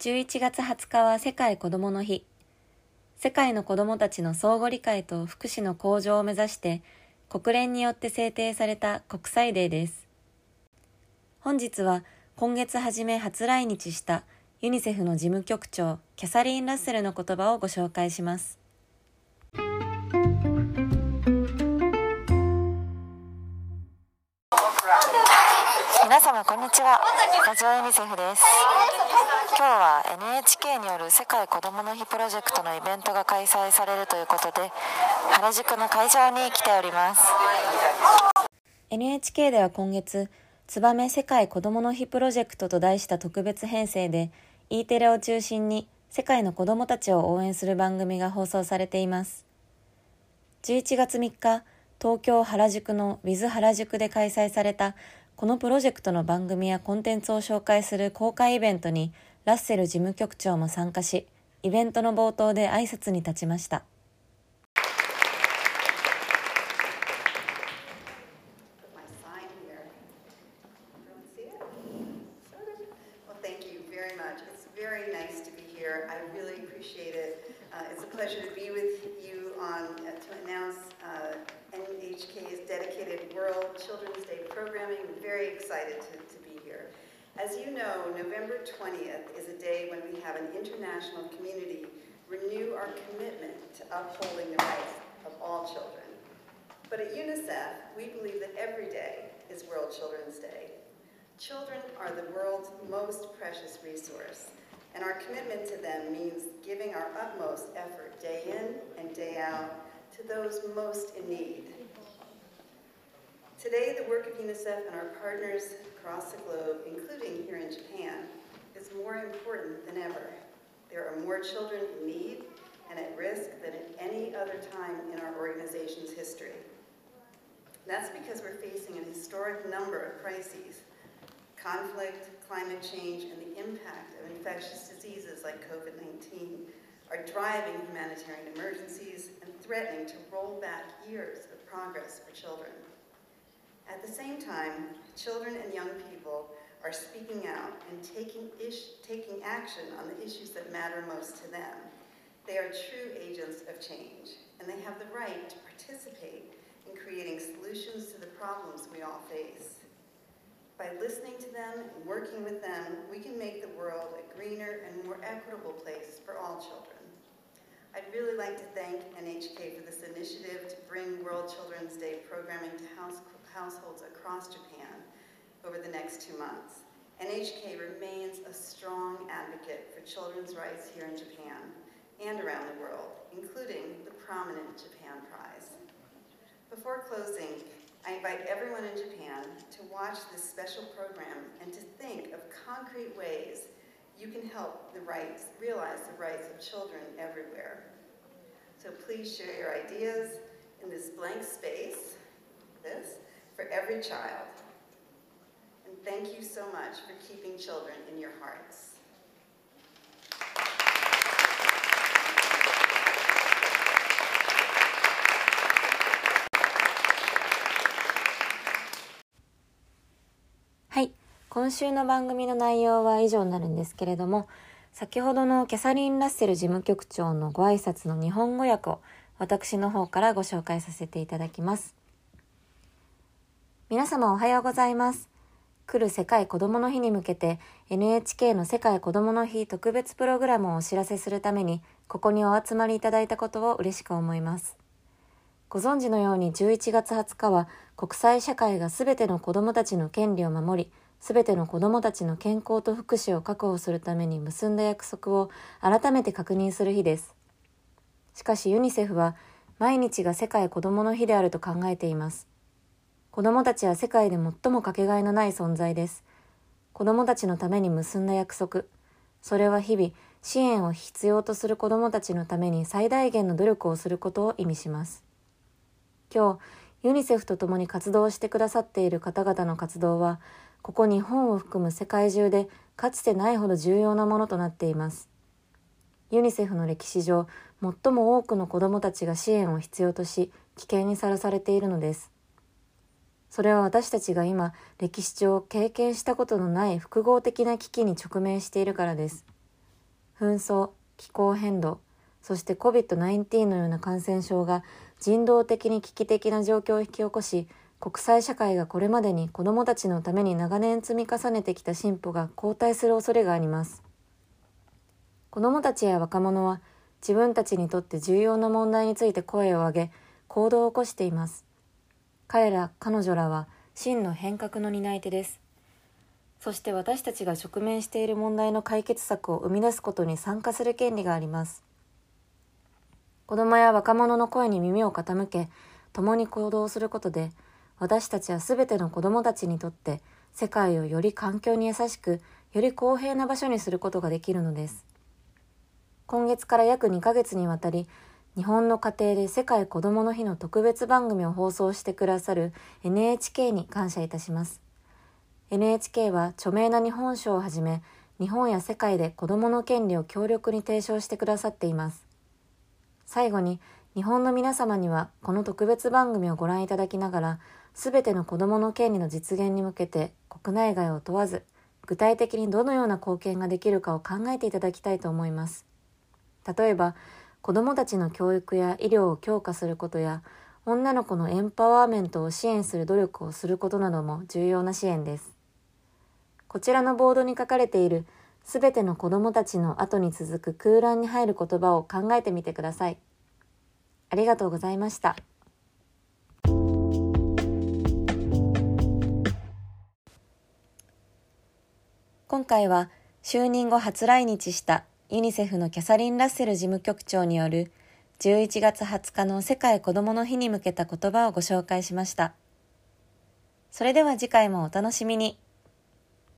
11月20日は世界子どもの日。世界の子どもたちの相互理解と福祉の向上を目指して国連によって制定された国際デーです。本日は今月初め初来日したユニセフの事務局長キャサリン・ラッセルの言葉をご紹介します。皆様こんにちは。ラジオユニセフです。今日は NHK による世界子どもの日プロジェクトのイベントが開催されるということで原宿の会場に来ております。NHK では今月ツバメ世界子どもの日プロジェクトと題した特別編成で E テレを中心に世界の子どもたちを応援する番組が放送されています。11月3日東京原宿の Wiz 原宿で開催されたこのプロジェクトの番組やコンテンツを紹介する公開イベントにラッセル事務局長も参加し、イベントの冒頭で挨拶に立ちました。NHK's dedicated World Children's Day programming. I'm very excited to, to be here. As you know, November 20th is a day when we have an international community renew our commitment to upholding the rights of all children. But at UNICEF, we believe that every day is World Children's Day. Children are the world's most precious resource, and our commitment to them means giving our utmost effort day in and day out to those most in need. Today, the work of UNICEF and our partners across the globe, including here in Japan, is more important than ever. There are more children in need and at risk than at any other time in our organization's history. That's because we're facing an historic number of crises. Conflict, climate change, and the impact of infectious diseases like COVID-19 are driving humanitarian emergencies and threatening to roll back years of progress for children. At the same time, children and young people are speaking out and taking, taking action on the issues that matter most to them. They are true agents of change, and they have the right to participate in creating solutions to the problems we all face. By listening to them and working with them, we can make the world a greener and more equitable place for all children. I'd really like to thank NHK for this initiative to bring World Day programming to house households across Japan over the next two months. NHK remains a strong advocate for children's rights here in Japan and around the world, including the prominent Japan Prize. Before closing, I invite everyone in Japan to watch this special program and to think of concrete ways you can help the rights, realize the rights of children everywhere. So please share your ideas in this blank space, this, for every child. And thank you so much for keeping children in your hearts. はい。今週の番組の内容は以上になるんですけれども、先ほどのキャサリン・ラッセル事務局長のご挨拶の日本語訳を私の方からご紹介させていただきます。皆様おはようございます。来る世界子供の日に向けて NHK の世界子供の日特別プログラムをお知らせするためにここにお集まりいただいたことを嬉しく思います。ご存知のように11月20日は国際社会が全ての子供たちの権利を守り、全ての子供たちの健康と福祉を確保するために結んだ約束を改めて確認する日です。しかしユニセフは毎日が世界子供の日であると考えています。子供たちは世界で最もかけがえのない存在です。子供たちのために結んだ約束。それは日々、支援を必要とする子供たちのために最大限の努力をすることを意味します。今日、ユニセフと共に活動してくださっている方々の活動は、ここ日本を含む世界中でかつてないほど重要なものとなっています。ユニセフの歴史上、最も多くの子供たちが支援を必要とし、危険にさらされているのです。それは私たちが今歴史上経験したことのない複合的な危機に直面しているからです。紛争、気候変動、そして COVID-19 のような感染症が人道的に危機的な状況を引き起こし、国際社会がこれまでに子どもたちのために長年積み重ねてきた進歩が後退する恐れがあります。子どもたちや若者は自分たちにとって重要な問題について声を上げ、行動を起こしています。彼ら、彼女らは真の変革の担い手です。そして私たちが直面している問題の解決策を生み出すことに参加する権利があります。子供や若者の声に耳を傾け、共に行動することで、私たちはすべての子供たちにとって世界をより環境に優しく、より公平な場所にすることができるのです。今月から約2ヶ月にわたり、日本の家庭で世界子どもの日の特別番組を放送してくださる NHK に感謝いたします。NHK は著名な日本賞をはじめ、日本や世界で子どもの権利を強力に提唱してくださっています。最後に、日本の皆様にはこの特別番組をご覧いただきながら、すべての子どもの権利の実現に向けて国内外を問わず、具体的にどのような貢献ができるかを考えていただきたいと思います。例えば、子どもたちの教育や医療を強化することや、女の子のエンパワーメントを支援する努力をすることなども重要な支援です。こちらのボードに書かれているすべての子どもたちの後に続く空欄に入る言葉を考えてみてください。ありがとうございました。今回は就任後初来日したユニセフのキャサリン・ラッセル事務局長による11月20日の世界子供の日に向けた言葉をご紹介しました。それでは次回もお楽しみに。